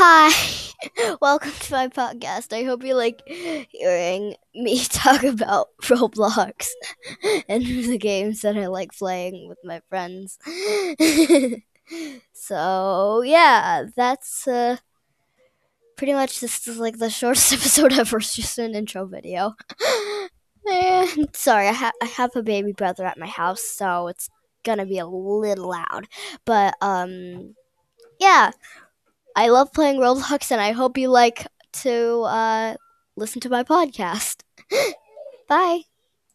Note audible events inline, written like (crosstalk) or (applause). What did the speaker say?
Hi, (laughs) welcome to my podcast. I hope you like hearing me (laughs) talk about (laughs) Roblox and the games that I like playing with my friends. so, yeah, that's uh, pretty much this is like the shortest episode ever, it's just an intro video. And sorry, I, ha- I have a baby brother at my house, so it's gonna be a little loud. But, um, yeah. I love playing Roblox, and I hope you like to uh, listen to my podcast. (laughs) Bye.